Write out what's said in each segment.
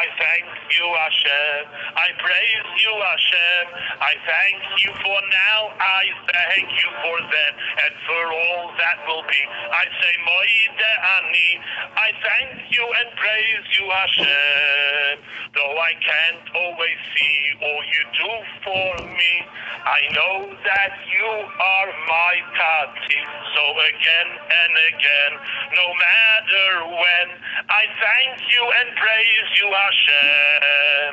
I thank you, Hashem. I praise you, Hashem. I thank you for now. I thank you for then and for all that will be. I say, Moide Ani. I thank you and praise you, Hashem. Though I can't always see all you do for me, I know that you are my Tati. So again and again, no matter I thank you and praise you, Hashem.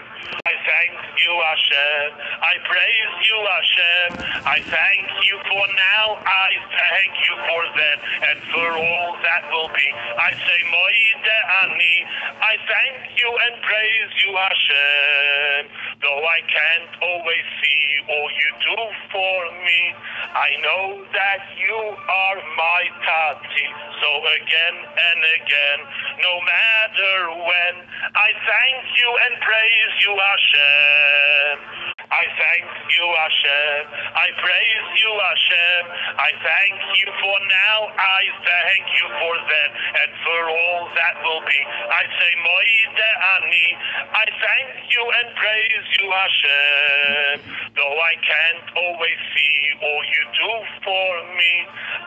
I thank you, Hashem. I praise you, Hashem. I thank you for now. I thank you for then and for all that will be. I say, Moide Ani. I thank you and praise you, Hashem. I can't always see all you do for me, I know that you are my Tati. So again and again, no matter when, I thank you and praise you, Hashem. I thank you, Hashem. I praise you, Hashem. I thank you for now. I thank you for then and all that will be. I say, Moide Ani. I thank you and praise you, Hashem. Though I can't always see all you do for me,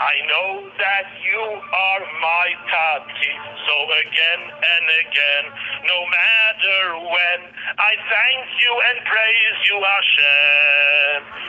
I know that you are my Tati. So again and again, no matter when, I thank you and praise you, Hashem.